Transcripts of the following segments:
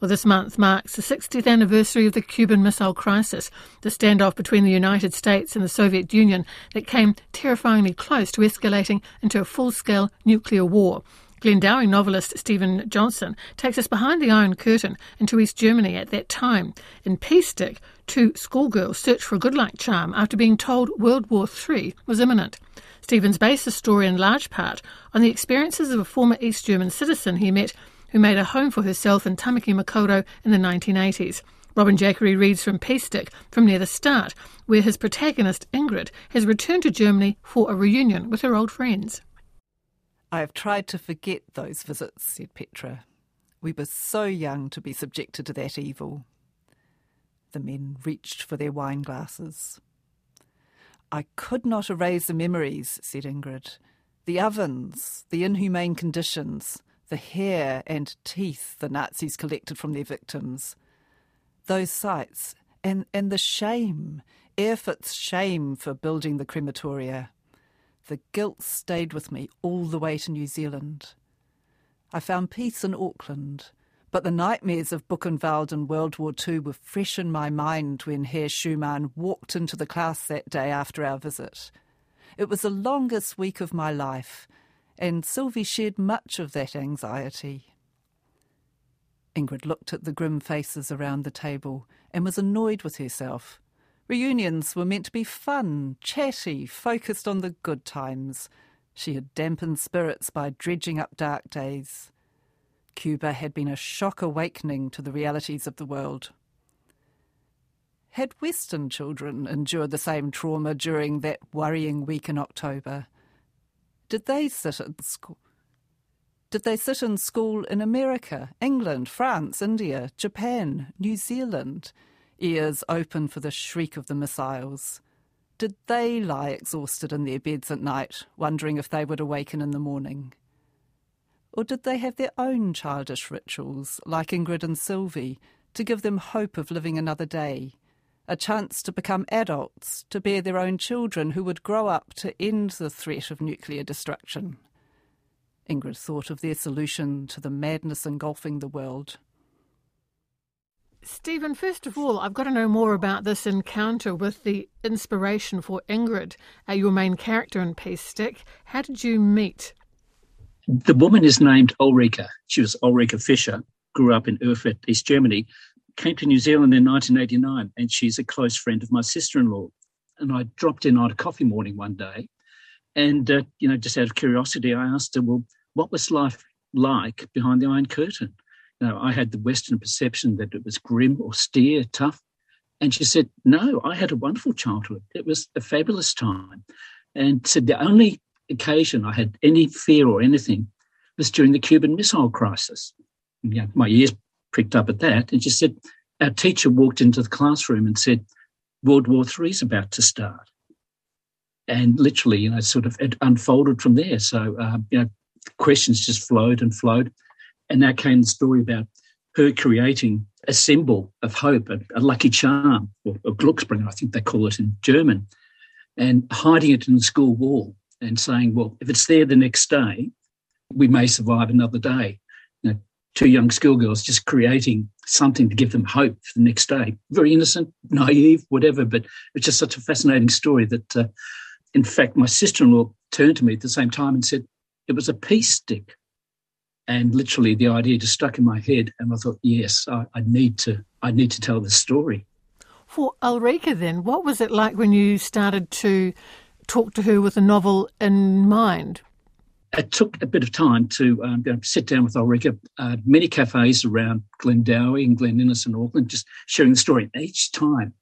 Well, this month marks the 60th anniversary of the Cuban Missile Crisis, the standoff between the United States and the Soviet Union that came terrifyingly close to escalating into a full scale nuclear war. Glendowie novelist Stephen Johnson takes us behind the Iron Curtain into East Germany at that time. In Peace Stick, two schoolgirls search for a good luck charm after being told World War III was imminent. Stephen's based the story in large part on the experiences of a former East German citizen he met who made a home for herself in Tamaki Makaurau in the 1980s. Robin Jackery reads from Peace Stick from near the start, where his protagonist, Ingrid, has returned to Germany for a reunion with her old friends. I have tried to forget those visits, said Petra. We were so young to be subjected to that evil. The men reached for their wine glasses. I could not erase the memories, said Ingrid. The ovens, the inhumane conditions, the hair and teeth the Nazis collected from their victims. Those sights, and, and the shame, Erfurt's shame for building the crematoria. The guilt stayed with me all the way to New Zealand. I found peace in Auckland, but the nightmares of Buchenwald and World War II were fresh in my mind when Herr Schumann walked into the class that day after our visit. It was the longest week of my life, and Sylvie shared much of that anxiety. Ingrid looked at the grim faces around the table and was annoyed with herself. Reunions were meant to be fun, chatty, focused on the good times. She had dampened spirits by dredging up dark days. Cuba had been a shock awakening to the realities of the world. Had Western children endured the same trauma during that worrying week in October? Did they sit in school? Did they sit in school in America, England, France, India, Japan, New Zealand? ears open for the shriek of the missiles. Did they lie exhausted in their beds at night, wondering if they would awaken in the morning? Or did they have their own childish rituals, like Ingrid and Sylvie, to give them hope of living another day? A chance to become adults, to bear their own children who would grow up to end the threat of nuclear destruction. Ingrid thought of their solution to the madness engulfing the world. Stephen, first of all, I've got to know more about this encounter with the inspiration for Ingrid, uh, your main character in Peace Stick. How did you meet? The woman is named Ulrika. She was Ulrika Fischer, grew up in Erfurt, East Germany, came to New Zealand in 1989, and she's a close friend of my sister in law. And I dropped in on a coffee morning one day. And, uh, you know, just out of curiosity, I asked her, well, what was life like behind the Iron Curtain? You know, I had the Western perception that it was grim, austere, tough. And she said, No, I had a wonderful childhood. It was a fabulous time. And said the only occasion I had any fear or anything was during the Cuban Missile Crisis. You know, my ears pricked up at that. And she said, Our teacher walked into the classroom and said, World War III is about to start. And literally, you know, sort of it unfolded from there. So, uh, you know, questions just flowed and flowed. And now came the story about her creating a symbol of hope, a, a lucky charm, or a Glücksbringer, I think they call it in German, and hiding it in the school wall and saying, well, if it's there the next day, we may survive another day. You know, two young schoolgirls just creating something to give them hope for the next day. Very innocent, naive, whatever, but it's just such a fascinating story that, uh, in fact, my sister in law turned to me at the same time and said, it was a peace stick. And literally the idea just stuck in my head and i thought yes I, I, need to i need to tell this story. For ulrika then what was it like when you started to talk to her with a novel in mind it took a bit of time to um, sit down with Ulrika. Uh, many cafes around Glendowie and Glen Innes and Auckland, just sharing the story. Each time,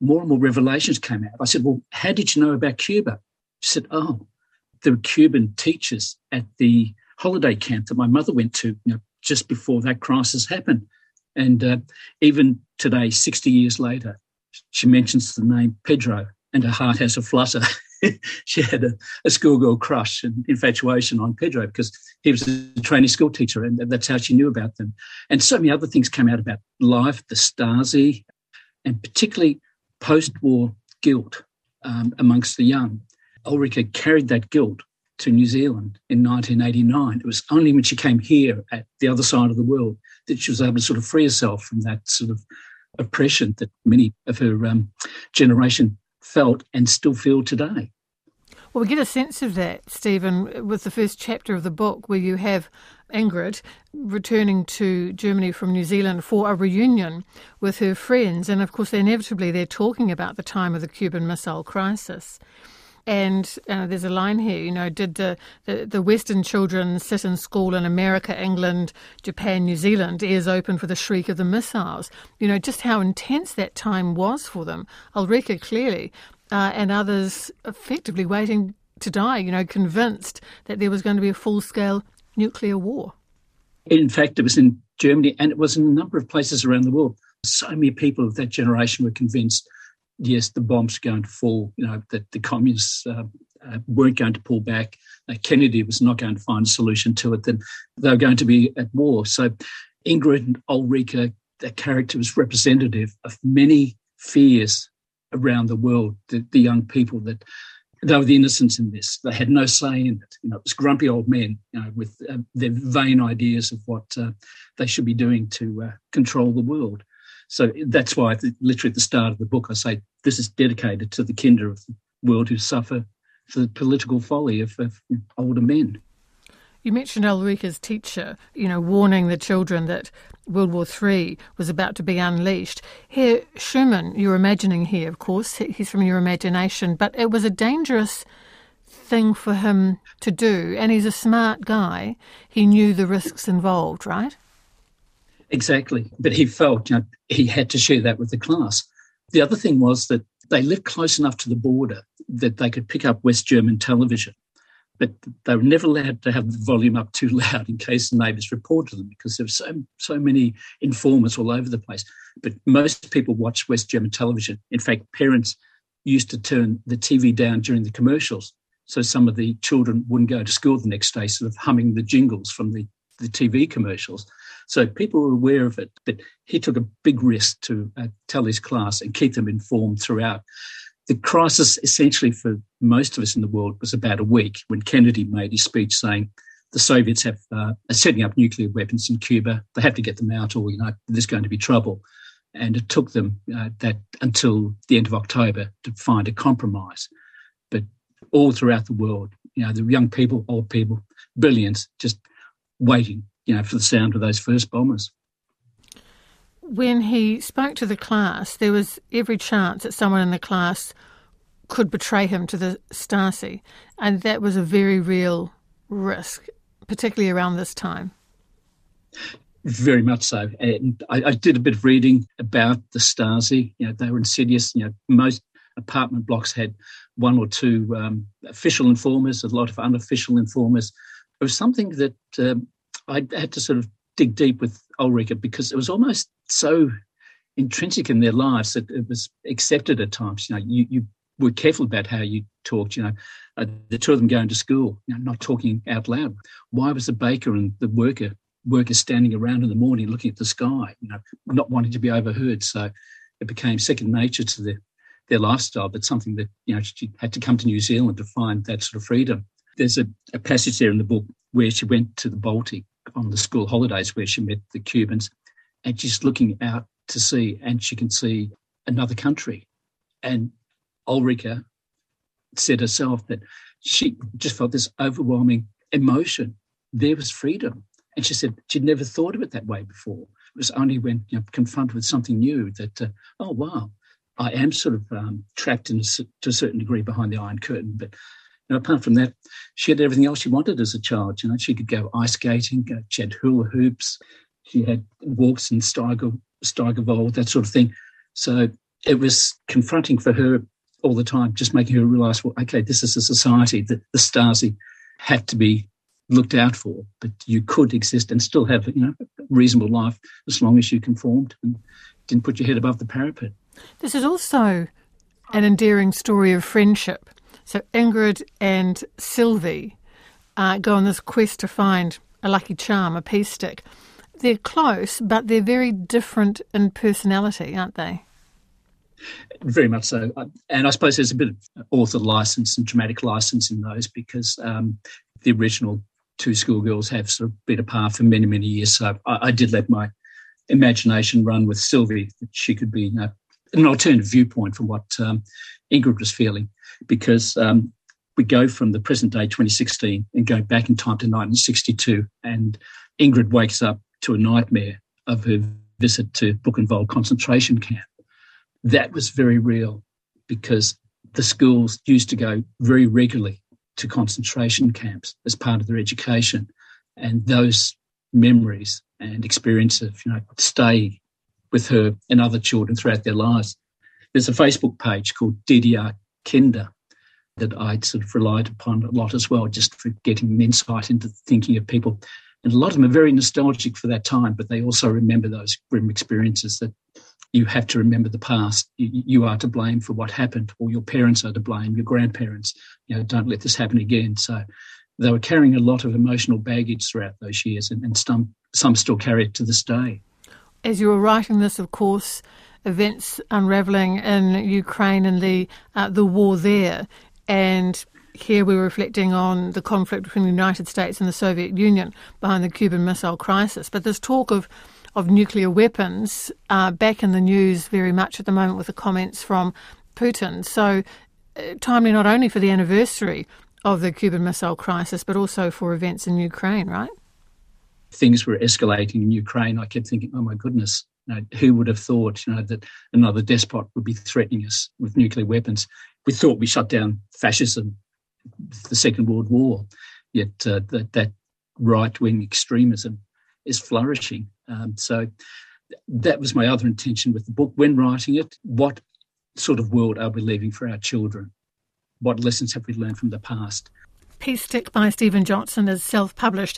more and more revelations came out. I said, "Well, how did you know about Cuba?" She said, "Oh, there were Cuban teachers at the holiday camp that my mother went to you know, just before that crisis happened. And uh, even today, 60 years later, she mentions the name Pedro and her heart has a flutter. she had a, a, schoolgirl crush and infatuation on Pedro because he was a training school teacher and that's how she knew about them. And so many other things came out about life, the Stasi, and particularly post war guilt um, amongst the young. Ulrika carried that guilt to New Zealand in 1989. It was only when she came here at the other side of the world that she was able to sort of free herself from that sort of oppression that many of her um, generation felt and still feel today. Well, we get a sense of that, Stephen, with the first chapter of the book, where you have Ingrid returning to Germany from New Zealand for a reunion with her friends. And of course, inevitably, they're talking about the time of the Cuban Missile Crisis. And uh, there's a line here, you know, did the, the, the, Western children sit in school in America, England, Japan, New Zealand, ears open for the shriek of the missiles? You know, just how intense that time was for them. Ulrika clearly, uh, and others effectively waiting to die, you know, convinced that there was going to be a full scale nuclear war. In fact, it was in Germany and it was in a number of places around the world. So many people of that generation were convinced yes, the bombs going to fall, you know, that the communists uh, uh, weren't going to pull back, that Kennedy was not going to find a solution to it, then they were going to be at war. So Ingrid and Ulrika, that character was representative of many fears around the world, the, the young people that they were the innocents in this. They had no say in it. You know, it was grumpy old men, you know, with uh, their vain ideas of what uh, they should be doing to uh, control the world. So that's why, literally at the start of the book, I say this is dedicated to the kinder of the world who suffer for the political folly of, of older men. You mentioned Ulrika's teacher, you know, warning the children that World War III was about to be unleashed. Herr Schumann, you're imagining here, of course, he's from your imagination, but it was a dangerous thing for him to do, and he's a smart guy. He knew the risks involved, right? Exactly. But he felt you know, he had to share that with the class. The other thing was that they lived close enough to the border that they could pick up West German television, but they were never allowed to have the volume up too loud in case the neighbours reported them because there were so, so many informers all over the place. But most people watched West German television. In fact, parents used to turn the TV down during the commercials so some of the children wouldn't go to school the next day, sort of humming the jingles from the, the TV commercials. So people were aware of it, but he took a big risk to uh, tell his class and keep them informed throughout. The crisis, essentially for most of us in the world, was about a week when Kennedy made his speech saying the Soviets have uh, are setting up nuclear weapons in Cuba. They have to get them out, or you know, there's going to be trouble. And it took them uh, that until the end of October to find a compromise. But all throughout the world, you know, the young people, old people, billions, just waiting you know, for the sound of those first bombers. When he spoke to the class, there was every chance that someone in the class could betray him to the Stasi, and that was a very real risk, particularly around this time. Very much so. And I, I, did a bit of reading about the Stasi. You know, they were insidious. You know, most apartment blocks had one or two um, official informers, a lot of unofficial informers. It was something that um, I had to sort of dig deep with Ulrika because it was almost so intrinsic in their lives that it was accepted at times. You know, you, you were careful about how you talked. You know, uh, the two of them going to school, you know, not talking out loud. Why was the baker and the worker worker standing around in the morning looking at the sky? You know, not wanting to be overheard. So it became second nature to their their lifestyle, but something that you know she had to come to New Zealand to find that sort of freedom. There's a, a passage there in the book where she went to the Baltic on the school holidays where she met the Cubans, and she's looking out to sea, and she can see another country. And Ulrika said herself that she just felt this overwhelming emotion. There was freedom. And she said she'd never thought of it that way before. It was only when you know, confronted with something new that, uh, oh, wow, I am sort of um, trapped in to a certain degree behind the Iron Curtain. But you know, apart from that, she had everything else she wanted as a child. You know, she could go ice skating, she had hula hoops, she had walks in Steiger, Steigerwald, that sort of thing. So it was confronting for her all the time, just making her realize, well, okay, this is a society that the Stasi had to be looked out for, but you could exist and still have, you know, a reasonable life as long as you conformed and didn't put your head above the parapet. This is also an endearing story of friendship so Ingrid and Sylvie uh, go on this quest to find a lucky charm, a peace stick. They're close, but they're very different in personality, aren't they? Very much so. And I suppose there's a bit of author license and dramatic license in those because um, the original two schoolgirls have sort of been apart for many, many years. So I, I did let my imagination run with Sylvie that she could be you know, an alternative viewpoint from what um, Ingrid was feeling because um, we go from the present day 2016 and go back in time to 1962 and Ingrid wakes up to a nightmare of her visit to Buchenwald concentration camp. That was very real because the schools used to go very regularly to concentration camps as part of their education. And those memories and experiences, you know, stay with her and other children throughout their lives. There's a Facebook page called DDR Kinder that I sort of relied upon a lot as well, just for getting insight into the thinking of people. And a lot of them are very nostalgic for that time, but they also remember those grim experiences that you have to remember the past. You, you, are to blame for what happened, or your parents are to blame, your grandparents. You know, don't let this happen again. So they were carrying a lot of emotional baggage throughout those years, and, and some some still carry it to this day. As you were writing this, of course, events unravelling in Ukraine and the uh, the war there, and here we're reflecting on the conflict between the United States and the Soviet Union behind the Cuban Missile Crisis. But there's talk of of nuclear weapons uh, back in the news very much at the moment with the comments from Putin. So, uh, timely not only for the anniversary of the Cuban Missile Crisis, but also for events in Ukraine, right? Things were escalating in Ukraine. I kept thinking, oh my goodness, you know, who would have thought you know, that another despot would be threatening us with nuclear weapons? We thought we shut down fascism, the Second World War, yet uh, that, that right wing extremism is flourishing. Um, so that was my other intention with the book. When writing it, what sort of world are we leaving for our children? What lessons have we learned from the past? Peace Stick by Stephen Johnson is self published